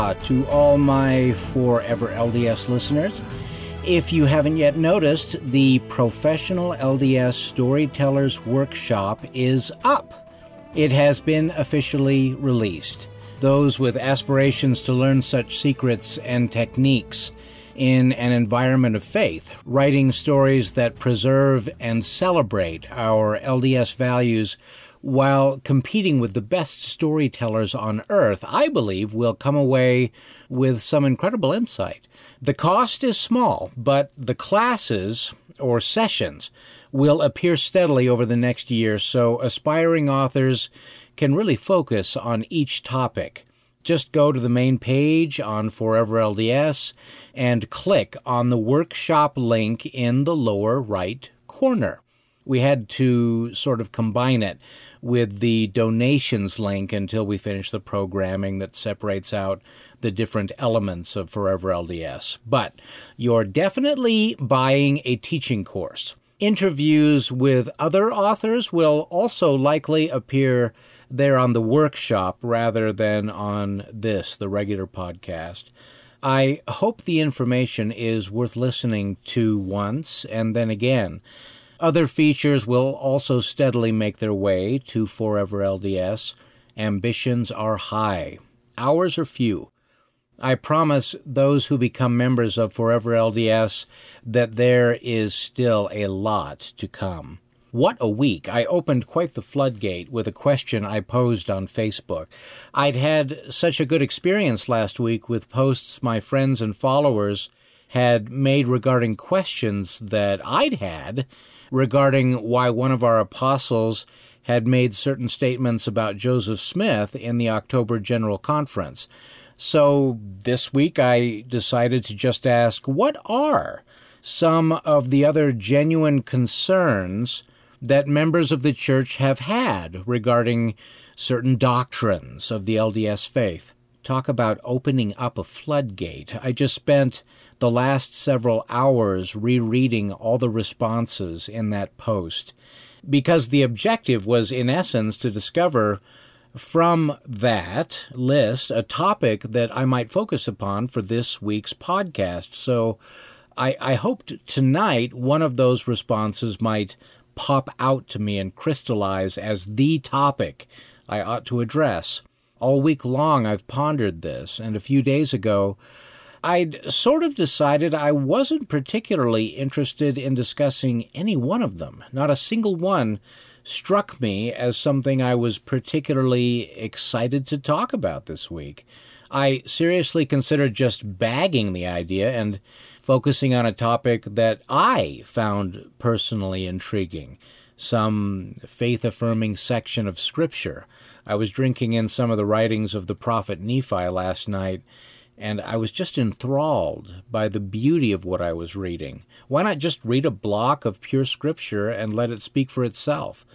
To all my Forever LDS listeners. If you haven't yet noticed, the Professional LDS Storytellers Workshop is up. It has been officially released. Those with aspirations to learn such secrets and techniques in an environment of faith, writing stories that preserve and celebrate our LDS values while competing with the best storytellers on earth, I believe will come away with some incredible insight. The cost is small, but the classes or sessions will appear steadily over the next year, so aspiring authors can really focus on each topic. Just go to the main page on Forever LDS and click on the workshop link in the lower right corner. We had to sort of combine it with the donations link until we finish the programming that separates out the different elements of Forever LDS. But you're definitely buying a teaching course. Interviews with other authors will also likely appear there on the workshop rather than on this, the regular podcast. I hope the information is worth listening to once and then again. Other features will also steadily make their way to Forever LDS. Ambitions are high, hours are few. I promise those who become members of Forever LDS that there is still a lot to come. What a week! I opened quite the floodgate with a question I posed on Facebook. I'd had such a good experience last week with posts my friends and followers had made regarding questions that I'd had regarding why one of our apostles had made certain statements about Joseph Smith in the October General Conference. So this week I decided to just ask what are some of the other genuine concerns that members of the church have had regarding certain doctrines of the LDS faith? Talk about opening up a floodgate. I just spent the last several hours rereading all the responses in that post because the objective was, in essence, to discover from that list a topic that I might focus upon for this week's podcast. So I, I hoped tonight one of those responses might pop out to me and crystallize as the topic I ought to address. All week long, I've pondered this, and a few days ago, I'd sort of decided I wasn't particularly interested in discussing any one of them. Not a single one struck me as something I was particularly excited to talk about this week. I seriously considered just bagging the idea and focusing on a topic that I found personally intriguing some faith affirming section of Scripture. I was drinking in some of the writings of the prophet Nephi last night and I was just enthralled by the beauty of what I was reading. Why not just read a block of pure scripture and let it speak for itself?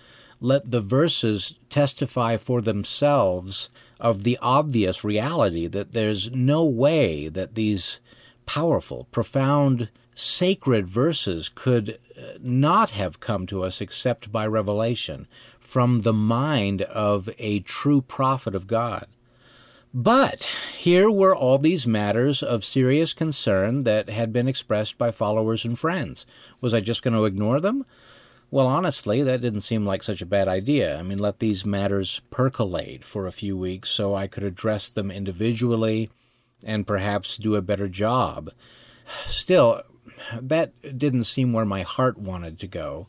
Let the verses testify for themselves of the obvious reality that there's no way that these powerful, profound, sacred verses could uh, not have come to us except by revelation from the mind of a true prophet of God. But here were all these matters of serious concern that had been expressed by followers and friends. Was I just going to ignore them? Well, honestly, that didn't seem like such a bad idea. I mean, let these matters percolate for a few weeks so I could address them individually and perhaps do a better job. Still, that didn't seem where my heart wanted to go.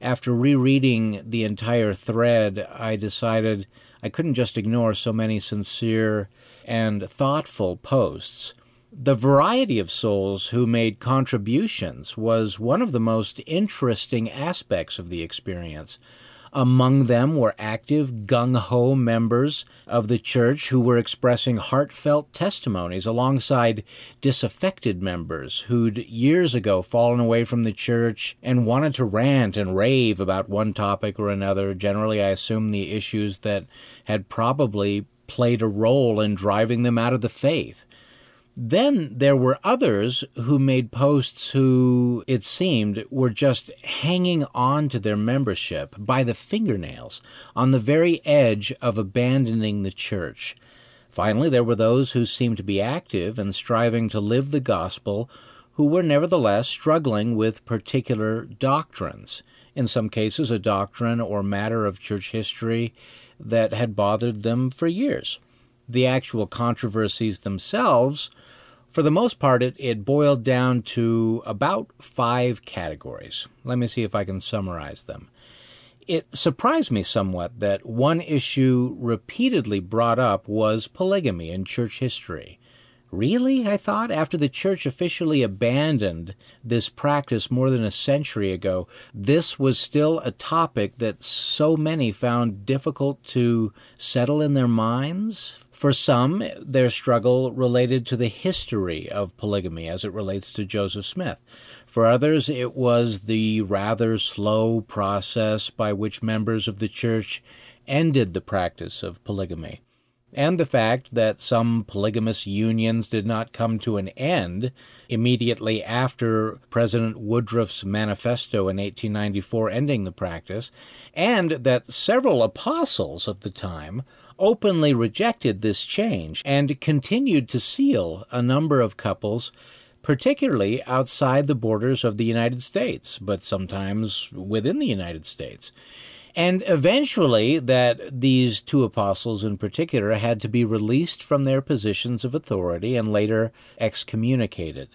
After rereading the entire thread, I decided I couldn't just ignore so many sincere and thoughtful posts. The variety of souls who made contributions was one of the most interesting aspects of the experience. Among them were active, gung ho members of the church who were expressing heartfelt testimonies alongside disaffected members who'd years ago fallen away from the church and wanted to rant and rave about one topic or another. Generally, I assume the issues that had probably played a role in driving them out of the faith. Then there were others who made posts who, it seemed, were just hanging on to their membership by the fingernails on the very edge of abandoning the church. Finally, there were those who seemed to be active and striving to live the gospel who were nevertheless struggling with particular doctrines, in some cases, a doctrine or matter of church history that had bothered them for years. The actual controversies themselves, for the most part, it, it boiled down to about five categories. Let me see if I can summarize them. It surprised me somewhat that one issue repeatedly brought up was polygamy in church history. Really? I thought, after the church officially abandoned this practice more than a century ago, this was still a topic that so many found difficult to settle in their minds. For some, their struggle related to the history of polygamy as it relates to Joseph Smith. For others, it was the rather slow process by which members of the church ended the practice of polygamy and the fact that some polygamous unions did not come to an end immediately after President Woodruff's manifesto in 1894 ending the practice, and that several apostles of the time openly rejected this change and continued to seal a number of couples particularly outside the borders of the United States, but sometimes within the United States. And eventually, that these two apostles in particular had to be released from their positions of authority and later excommunicated.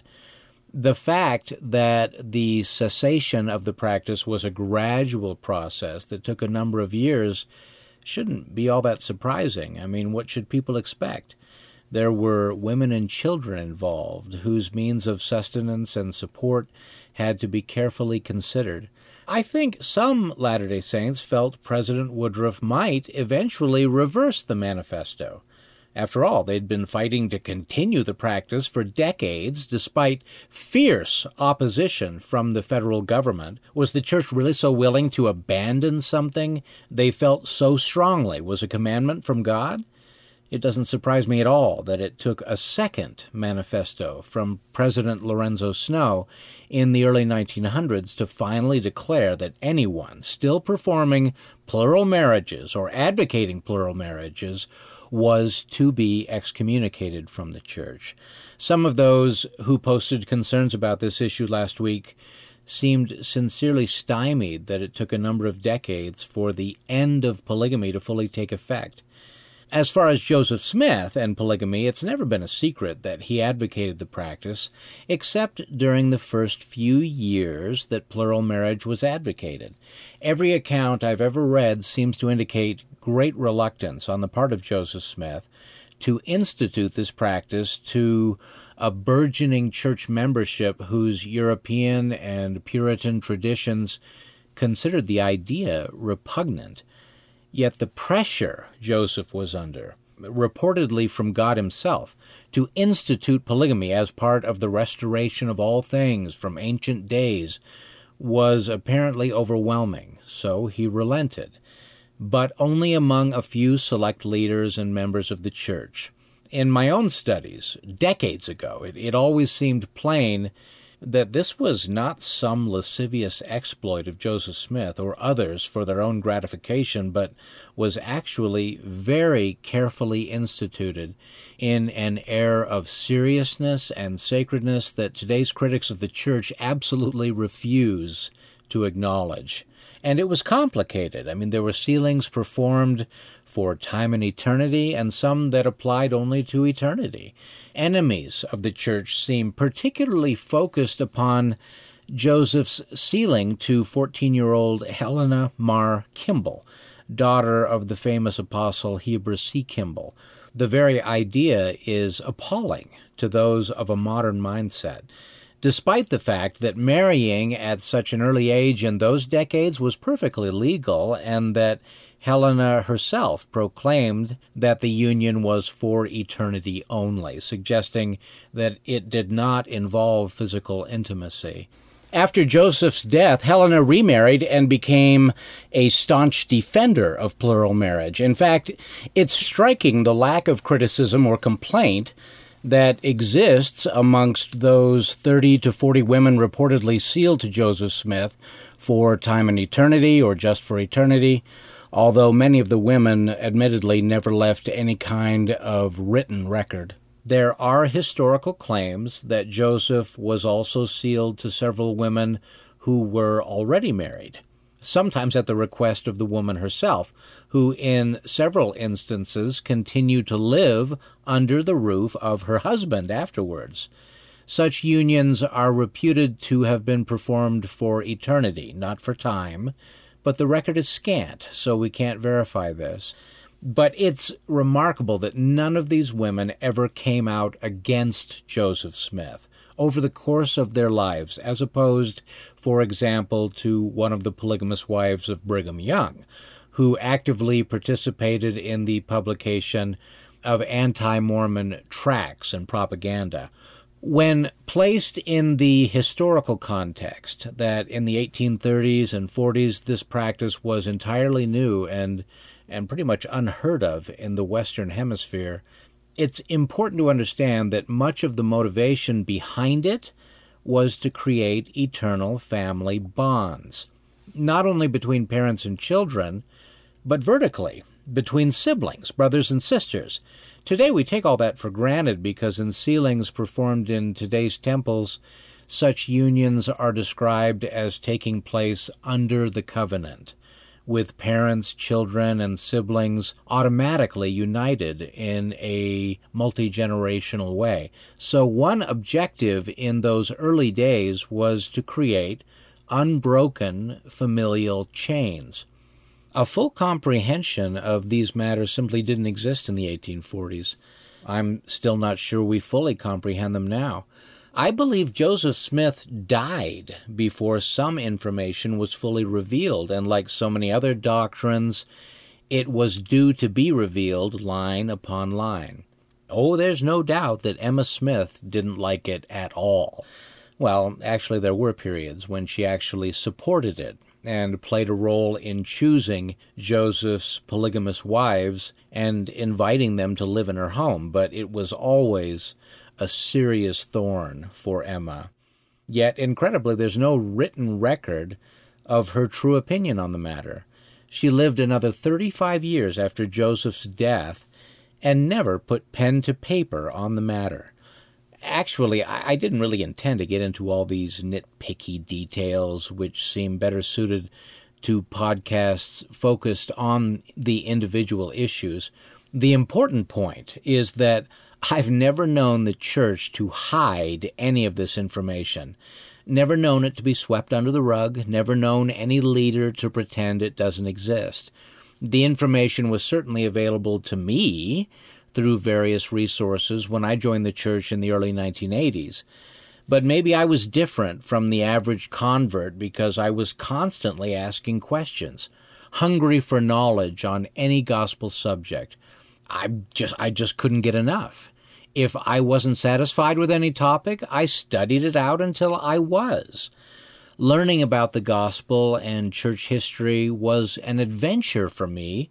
The fact that the cessation of the practice was a gradual process that took a number of years shouldn't be all that surprising. I mean, what should people expect? There were women and children involved whose means of sustenance and support had to be carefully considered. I think some Latter day Saints felt President Woodruff might eventually reverse the manifesto. After all, they'd been fighting to continue the practice for decades despite fierce opposition from the federal government. Was the church really so willing to abandon something they felt so strongly was a commandment from God? It doesn't surprise me at all that it took a second manifesto from President Lorenzo Snow in the early 1900s to finally declare that anyone still performing plural marriages or advocating plural marriages was to be excommunicated from the church. Some of those who posted concerns about this issue last week seemed sincerely stymied that it took a number of decades for the end of polygamy to fully take effect. As far as Joseph Smith and polygamy, it's never been a secret that he advocated the practice, except during the first few years that plural marriage was advocated. Every account I've ever read seems to indicate great reluctance on the part of Joseph Smith to institute this practice to a burgeoning church membership whose European and Puritan traditions considered the idea repugnant. Yet the pressure Joseph was under, reportedly from God himself, to institute polygamy as part of the restoration of all things from ancient days, was apparently overwhelming, so he relented, but only among a few select leaders and members of the church. In my own studies, decades ago, it, it always seemed plain that this was not some lascivious exploit of Joseph Smith or others for their own gratification, but was actually very carefully instituted in an air of seriousness and sacredness that today's critics of the church absolutely refuse to acknowledge. And it was complicated. I mean, there were sealings performed for time and eternity, and some that applied only to eternity. Enemies of the church seem particularly focused upon Joseph's sealing to 14 year old Helena Mar Kimball, daughter of the famous apostle Heber C. Kimball. The very idea is appalling to those of a modern mindset despite the fact that marrying at such an early age in those decades was perfectly legal and that Helena herself proclaimed that the union was for eternity only, suggesting that it did not involve physical intimacy. After Joseph's death, Helena remarried and became a staunch defender of plural marriage. In fact, it's striking the lack of criticism or complaint that exists amongst those 30 to 40 women reportedly sealed to Joseph Smith for time and eternity or just for eternity. although many of the women admittedly never left any kind of written record. There are historical claims that Joseph was also sealed to several women who were already married, sometimes at the request of the woman herself, who in several instances continued to live under the roof of her husband afterwards. Such unions are reputed to have been performed for eternity, not for time, but the record is scant, so we can't verify this. But it's remarkable that none of these women ever came out against Joseph Smith over the course of their lives, as opposed, for example, to one of the polygamous wives of Brigham Young, who actively participated in the publication of anti Mormon tracts and propaganda. When placed in the historical context, that in the 1830s and 40s this practice was entirely new and and pretty much unheard of in the Western Hemisphere, it's important to understand that much of the motivation behind it was to create eternal family bonds, not only between parents and children, but vertically, between siblings, brothers and sisters. Today we take all that for granted because in sealings performed in today's temples, such unions are described as taking place under the covenant with parents, children, and siblings automatically united in a multi generational way. So, one objective in those early days was to create unbroken familial chains. A full comprehension of these matters simply didn't exist in the 1840s. I'm still not sure we fully comprehend them now. I believe Joseph Smith died before some information was fully revealed, and like so many other doctrines, it was due to be revealed line upon line. Oh, there's no doubt that Emma Smith didn't like it at all. Well, actually, there were periods when she actually supported it and played a role in choosing Joseph's polygamous wives and inviting them to live in her home, but it was always a serious thorn for Emma. Yet, incredibly, there's no written record of her true opinion on the matter. She lived another 35 years after Joseph's death and never put pen to paper on the matter. Actually, I, didn't really intend to get into all these nitpicky details, which seem better suited to podcasts focused on the individual issues. The important point is that I've never known the church to hide any of this information. Never known it to be swept under the rug, never known any leader to pretend it doesn't exist. The information was certainly available to me through various resources when I joined the church in the early 1980s. But maybe I was different from the average convert because I was constantly asking questions, hungry for knowledge on any gospel subject. I just I just couldn't get enough. If I wasn't satisfied with any topic, I studied it out until I was. Learning about the gospel and church history was an adventure for me,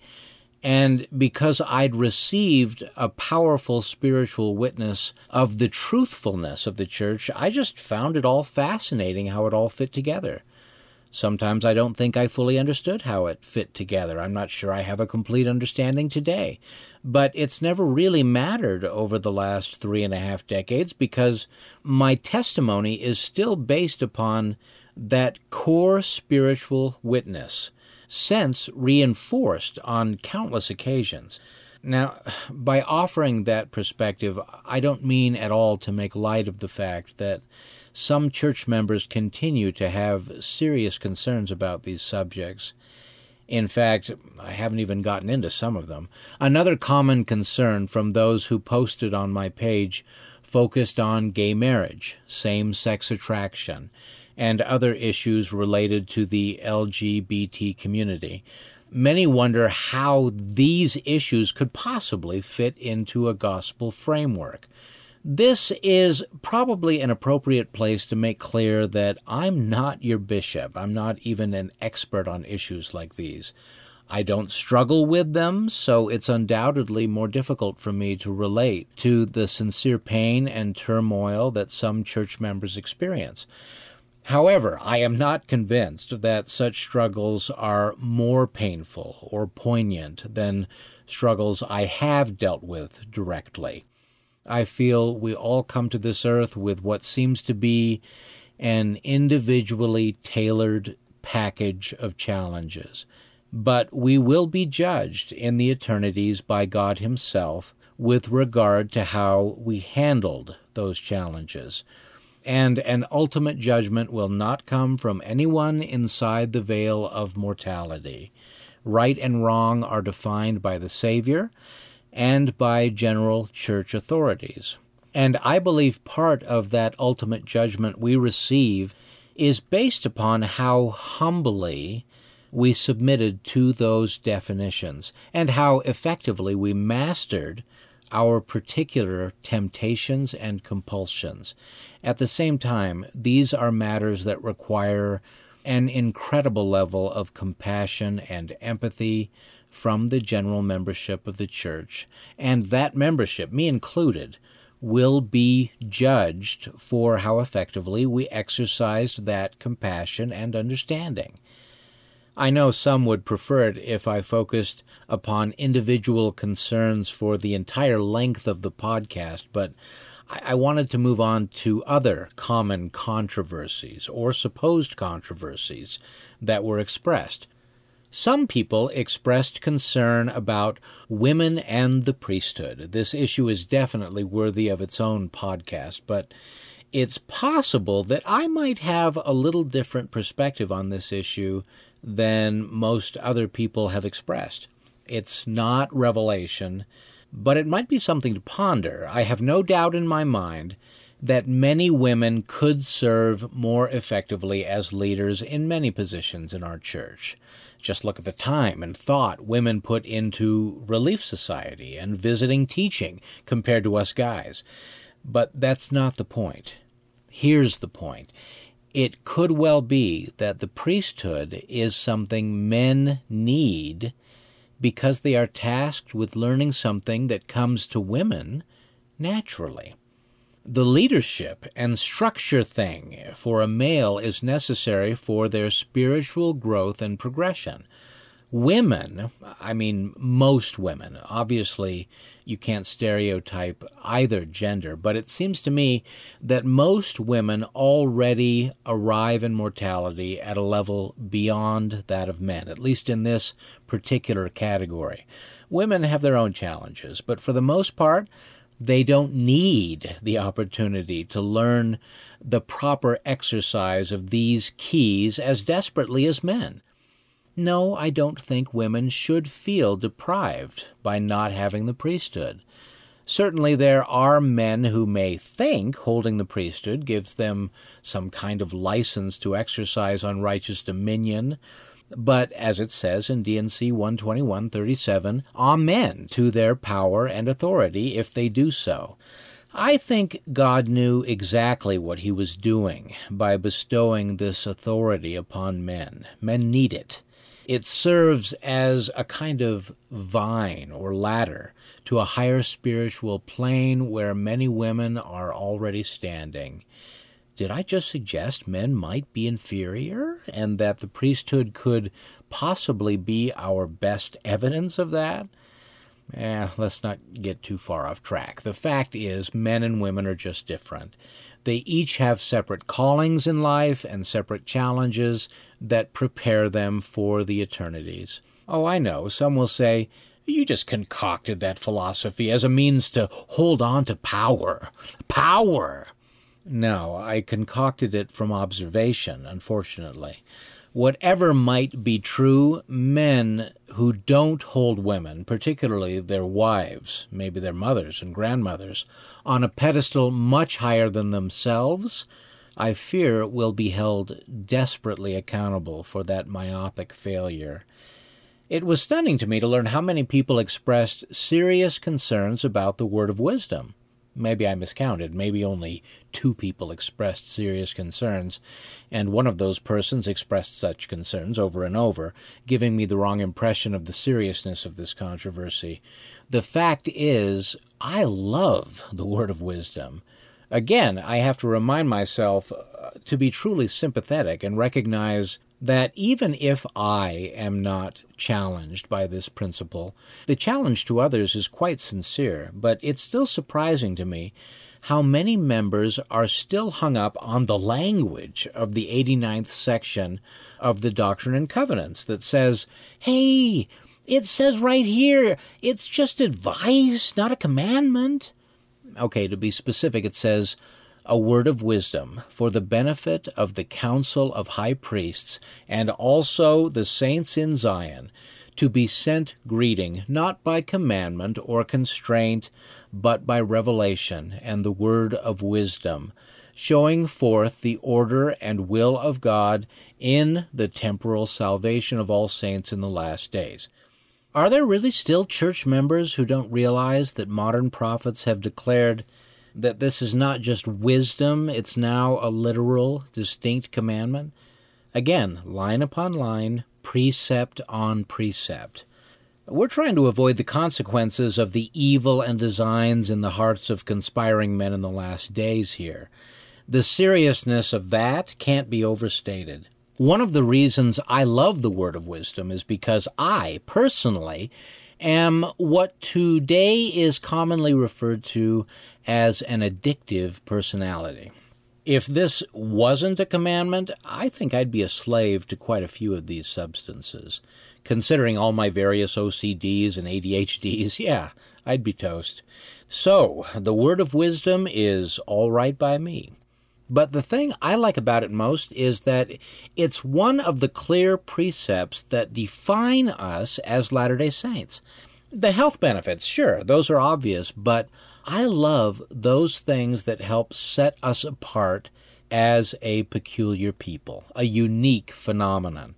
and because I'd received a powerful spiritual witness of the truthfulness of the church, I just found it all fascinating how it all fit together. Sometimes I don't think I fully understood how it fit together. I'm not sure I have a complete understanding today. But it's never really mattered over the last three and a half decades because my testimony is still based upon that core spiritual witness, since reinforced on countless occasions. Now, by offering that perspective, I don't mean at all to make light of the fact that some church members continue to have serious concerns about these subjects. In fact, I haven't even gotten into some of them. Another common concern from those who posted on my page focused on gay marriage, same sex attraction, and other issues related to the LGBT community. Many wonder how these issues could possibly fit into a gospel framework. This is probably an appropriate place to make clear that I'm not your bishop. I'm not even an expert on issues like these. I don't struggle with them, so it's undoubtedly more difficult for me to relate to the sincere pain and turmoil that some church members experience. However, I am not convinced that such struggles are more painful or poignant than struggles I have dealt with directly. I feel we all come to this earth with what seems to be an individually tailored package of challenges. But we will be judged in the eternities by God Himself with regard to how we handled those challenges and an ultimate judgment will not come from anyone inside the veil of mortality. Right and wrong are defined by the Savior and by general church authorities. And I believe part of that ultimate judgment we receive is based upon how humbly we submitted to those definitions and how effectively we mastered our particular temptations and compulsions. At the same time, these are matters that require an incredible level of compassion and empathy from the general membership of the church, and that membership, me included, will be judged for how effectively we exercised that compassion and understanding. I know some would prefer it if I focused upon individual concerns for the entire length of the podcast, but I wanted to move on to other common controversies or supposed controversies that were expressed. Some people expressed concern about women and the priesthood. This issue is definitely worthy of its own podcast, but it's possible that I might have a little different perspective on this issue than most other people have expressed. It's not revelation, but it might be something to ponder. I have no doubt in my mind that many women could serve more effectively as leaders in many positions in our church. Just look at the time and thought women put into Relief Society and visiting teaching compared to us guys. But that's not the point. Here's the point it could well be that the priesthood is something men need because they are tasked with learning something that comes to women naturally. The leadership and structure thing for a male is necessary for their spiritual growth and progression women, I mean, most women, obviously you can't stereotype either gender, but it seems to me that most women already arrive in mortality at a level beyond that of men, at least in this particular category. Women have their own challenges, but for the most part, they don't need the opportunity to learn the proper exercise of these keys as desperately as men. No, I don't think women should feel deprived by not having the priesthood. Certainly, there are men who may think holding the priesthood gives them some kind of license to exercise unrighteous dominion. But as it says in D&C 121:37, amen to their power and authority if they do so. I think God knew exactly what he was doing by bestowing this authority upon men. Men need it. It serves as a kind of vine or ladder to a higher spiritual plane where many women are already standing. Did I just suggest men might be inferior and that the priesthood could possibly be our best evidence of that? Eh, let's not get too far off track. The fact is, men and women are just different. They each have separate callings in life and separate challenges that prepare them for the eternities. Oh, I know, some will say, you just concocted that philosophy as a means to hold on to power. Power! No, I concocted it from observation, unfortunately whatever might be true, men who don't hold women, particularly their wives, maybe their mothers and grandmothers, on a pedestal much higher than themselves, I fear will be held desperately accountable for that myopic failure. It was stunning to me to learn how many people expressed serious concerns about the word of wisdom. Maybe I miscounted. Maybe only two people expressed serious concerns, and one of those persons expressed such concerns over and over, giving me the wrong impression of the seriousness of this controversy. The fact is, I love the word of wisdom. Again, I have to remind myself uh, to be truly sympathetic and recognize that even if I am not challenged by this principle, the challenge to others is quite sincere, but it's still surprising to me how many members are still hung up on the language of the 89th section of the Doctrine and Covenants that says, hey, it says right here, it's just advice, not a commandment. Okay, to be specific, it says, a word of wisdom for the benefit of the council of high priests and also the saints in Zion, to be sent greeting, not by commandment or constraint, but by revelation and the word of wisdom, showing forth the order and will of God in the temporal salvation of all saints in the last days. Are there really still church members who don't realize that modern prophets have declared that this is not just wisdom, it's now a literal, distinct commandment? Again, line upon line, precept on precept. We're trying to avoid the consequences of the evil and designs in the hearts of conspiring men in the last days here. The seriousness of that can't be overstated. One of the reasons I love the word of wisdom is because I, personally, am what today is commonly referred to as an addictive personality. If this wasn't a commandment, I think I'd be a slave to quite a few of these substances. Considering all my various OCDs and ADHDs, yeah, I'd be toast. So, the word of wisdom is all right by me. But the thing I like about it most is that it's one of the clear precepts that define us as Latter day Saints. The health benefits, sure, those are obvious, but I love those things that help set us apart as a peculiar people, a unique phenomenon.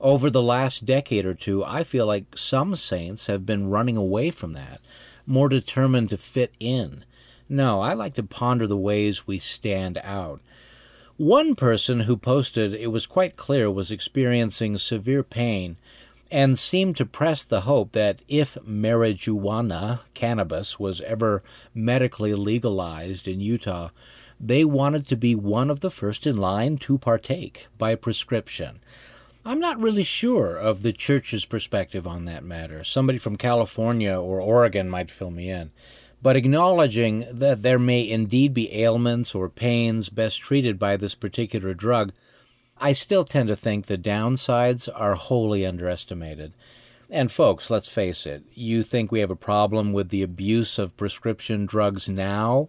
Over the last decade or two, I feel like some saints have been running away from that, more determined to fit in. No, I like to ponder the ways we stand out. One person who posted, it was quite clear, was experiencing severe pain and seemed to press the hope that if marijuana, cannabis, was ever medically legalized in Utah, they wanted to be one of the first in line to partake by prescription. I'm not really sure of the church's perspective on that matter. Somebody from California or Oregon might fill me in. But acknowledging that there may indeed be ailments or pains best treated by this particular drug, I still tend to think the downsides are wholly underestimated. And folks, let's face it, you think we have a problem with the abuse of prescription drugs now?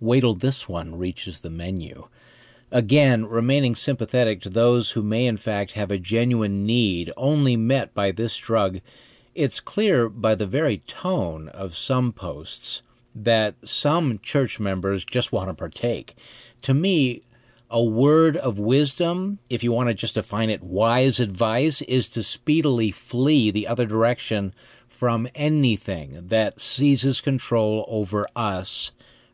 Wait till this one reaches the menu. Again, remaining sympathetic to those who may in fact have a genuine need only met by this drug, it's clear by the very tone of some posts that some church members just want to partake. To me, a word of wisdom, if you want to just define it, wise advice, is to speedily flee the other direction from anything that seizes control over us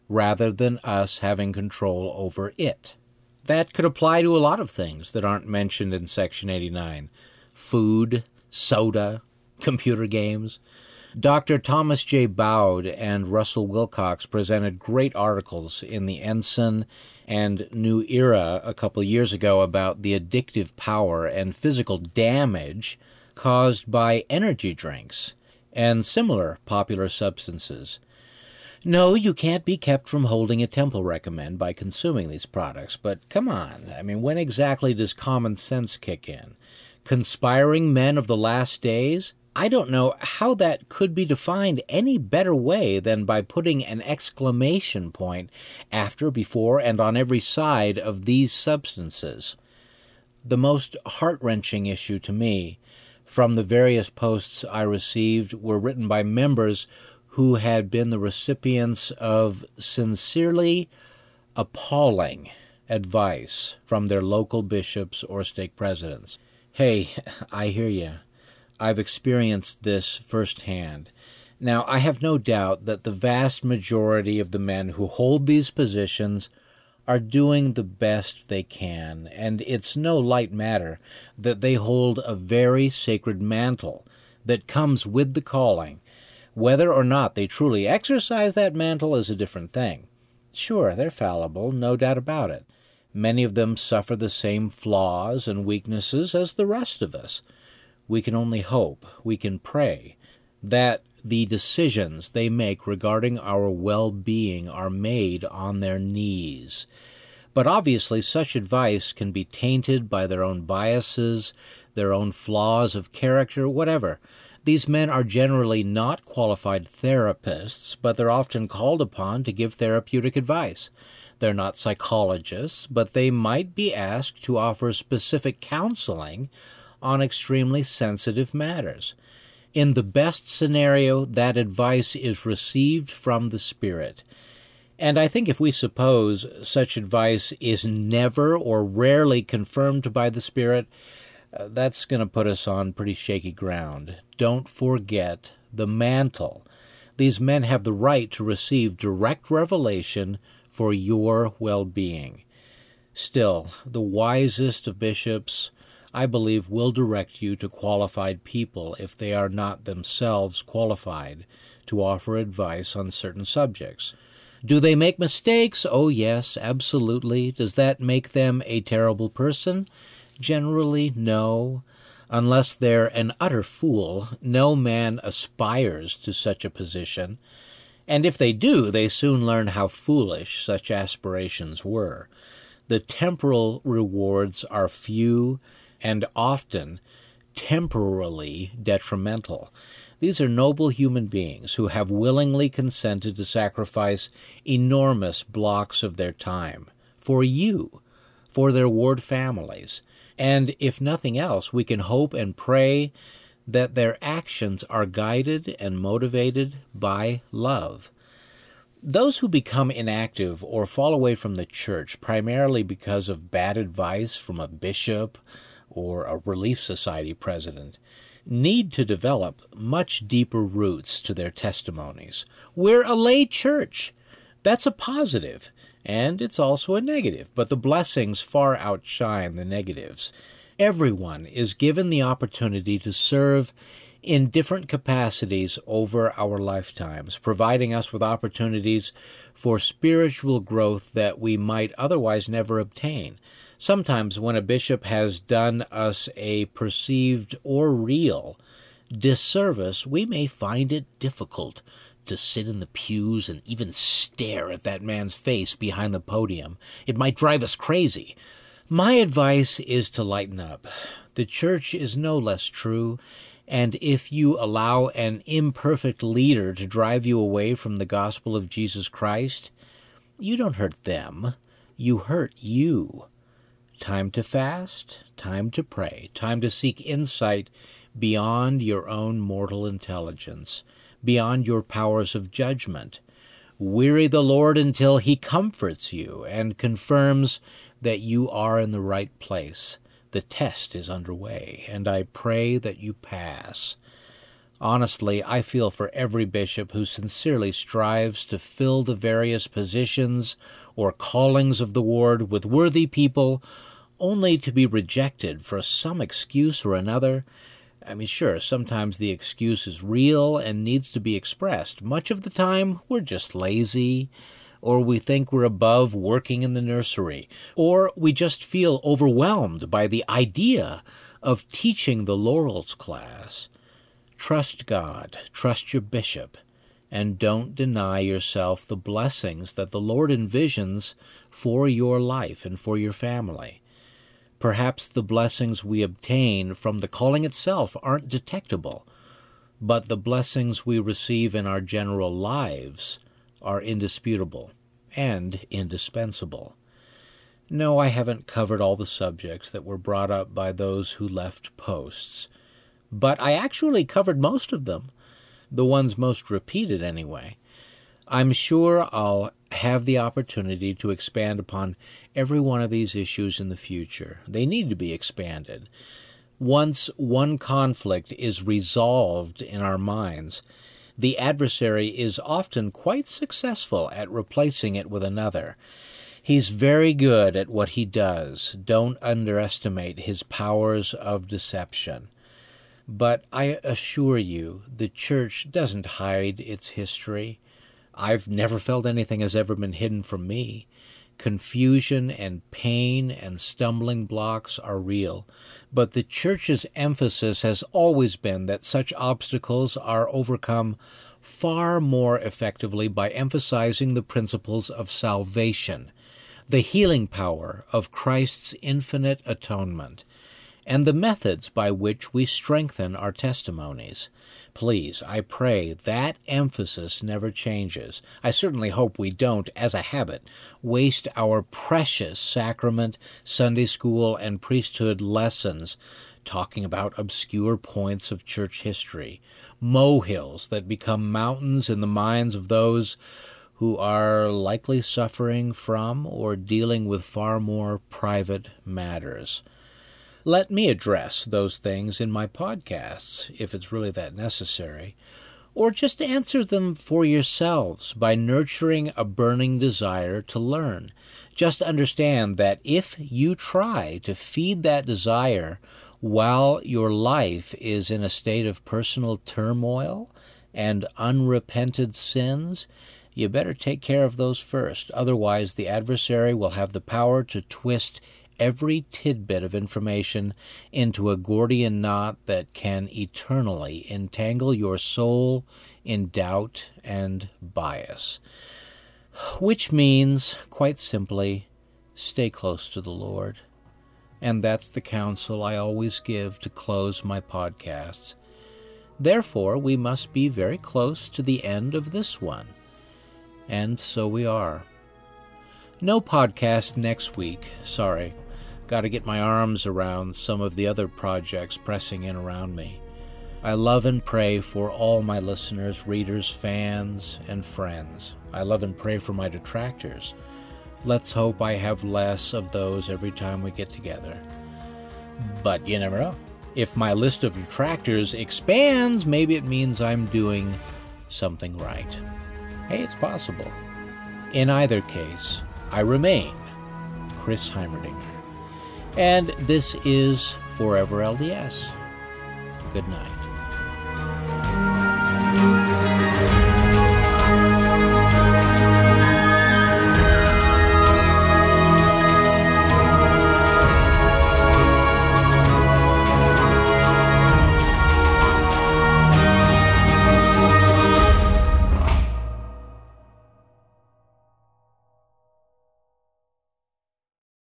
rather than us having control over it. That could apply to a lot of things that aren't mentioned in Section 89 food, soda, computer games. Dr. Thomas J. Baude and Russell Wilcox presented great articles in the Ensign and New Era a couple years ago about the addictive power and physical damage caused by energy drinks and similar popular substances. No, you can't be kept from holding a temple recommend by consuming these products, but come on, I mean, when exactly does common sense kick in? Conspiring men of the last days? I don't know how that could be defined any better way than by putting an exclamation point after, before, and on every side of these substances. The most heart wrenching issue to me from the various posts I received were written by members who had been the recipients of sincerely appalling advice from their local bishops or stake presidents. Hey, I hear you. I've experienced this firsthand. Now, I have no doubt that the vast majority of the men who hold these positions are doing the best they can, and it's no light matter that they hold a very sacred mantle that comes with the calling. Whether or not they truly exercise that mantle is a different thing. Sure, they're fallible, no doubt about it. Many of them suffer the same flaws and weaknesses as the rest of us. We can only hope, we can pray, that the decisions they make regarding our well being are made on their knees. But obviously, such advice can be tainted by their own biases, their own flaws of character, whatever. These men are generally not qualified therapists, but they're often called upon to give therapeutic advice. They're not psychologists, but they might be asked to offer specific counseling on extremely sensitive matters. In the best scenario, that advice is received from the Spirit. And I think if we suppose such advice is never or rarely confirmed by the Spirit, uh, that's going to put us on pretty shaky ground. Don't forget the mantle. These men have the right to receive direct revelation for your well being. Still, the wisest of bishops, I believe, will direct you to qualified people if they are not themselves qualified to offer advice on certain subjects. Do they make mistakes? Oh, yes, absolutely. Does that make them a terrible person? Generally, no. Unless they're an utter fool, no man aspires to such a position and if they do, they soon learn how foolish such aspirations were. The temporal rewards are few and often temporally detrimental. These are noble human beings who have willingly consented to sacrifice enormous blocks of their time for you, for their ward families. And if nothing else, we can hope and pray that their actions are guided and motivated by love. Those who become inactive or fall away from the church primarily because of bad advice from a bishop or a relief society president need to develop much deeper roots to their testimonies. We're a lay church. That's a positive, and it's also a negative, but the blessings far outshine the negatives. Everyone is given the opportunity to serve in different capacities over our lifetimes, providing us with opportunities for spiritual growth that we might otherwise never obtain. Sometimes, when a bishop has done us a perceived or real disservice, we may find it difficult to sit in the pews and even stare at that man's face behind the podium. It might drive us crazy. My advice is to lighten up. The church is no less true, and if you allow an imperfect leader to drive you away from the gospel of Jesus Christ, you don't hurt them, you hurt you. Time to fast, time to pray, time to seek insight beyond your own mortal intelligence, beyond your powers of judgment. Weary the Lord until he comforts you and confirms that you are in the right place. The test is underway, and I pray that you pass. Honestly, I feel for every bishop who sincerely strives to fill the various positions or callings of the ward with worthy people, only to be rejected for some excuse or another. I mean, sure, sometimes the excuse is real and needs to be expressed. Much of the time, we're just lazy or we think we're above working in the nursery, or we just feel overwhelmed by the idea of teaching the Laurels class. Trust God, trust your bishop, and don't deny yourself the blessings that the Lord envisions for your life and for your family. Perhaps the blessings we obtain from the calling itself aren't detectable, but the blessings we receive in our general lives are indisputable and indispensable. No, I haven't covered all the subjects that were brought up by those who left posts, but I actually covered most of them, the ones most repeated anyway. I'm sure I'll have the opportunity to expand upon every one of these issues in the future. They need to be expanded. Once one conflict is resolved in our minds, the adversary is often quite successful at replacing it with another. He's very good at what he does. Don't underestimate his powers of deception. But I assure you, the church doesn't hide its history. I've never felt anything has ever been hidden from me. Confusion and pain and stumbling blocks are real, but the Church's emphasis has always been that such obstacles are overcome far more effectively by emphasizing the principles of salvation, the healing power of Christ's infinite atonement, and the methods by which we strengthen our testimonies. Please, I pray that emphasis never changes. I certainly hope we don't, as a habit, waste our precious sacrament, Sunday school, and priesthood lessons talking about obscure points of church history, molehills that become mountains in the minds of those who are likely suffering from or dealing with far more private matters. Let me address those things in my podcasts, if it's really that necessary, or just answer them for yourselves by nurturing a burning desire to learn. Just understand that if you try to feed that desire while your life is in a state of personal turmoil and unrepented sins, you better take care of those first. Otherwise, the adversary will have the power to twist every tidbit of information into a Gordian knot that can eternally entangle your soul in doubt and bias. Which means, quite simply, stay close to the Lord. And that's the counsel I always give to close my podcasts. Therefore, we must be very close to the end of this one. And so we are. No podcast next week, sorry. Got to get my arms around some of the other projects pressing in around me. I love and pray for all my listeners, readers, fans, and friends. I love and pray for my detractors. Let's hope I have less of those every time we get together. But you never know. If my list of detractors expands, maybe it means I'm doing something right. Hey, it's possible. In either case, I remain Chris Heimerdinger. And this is Forever LDS. Good night.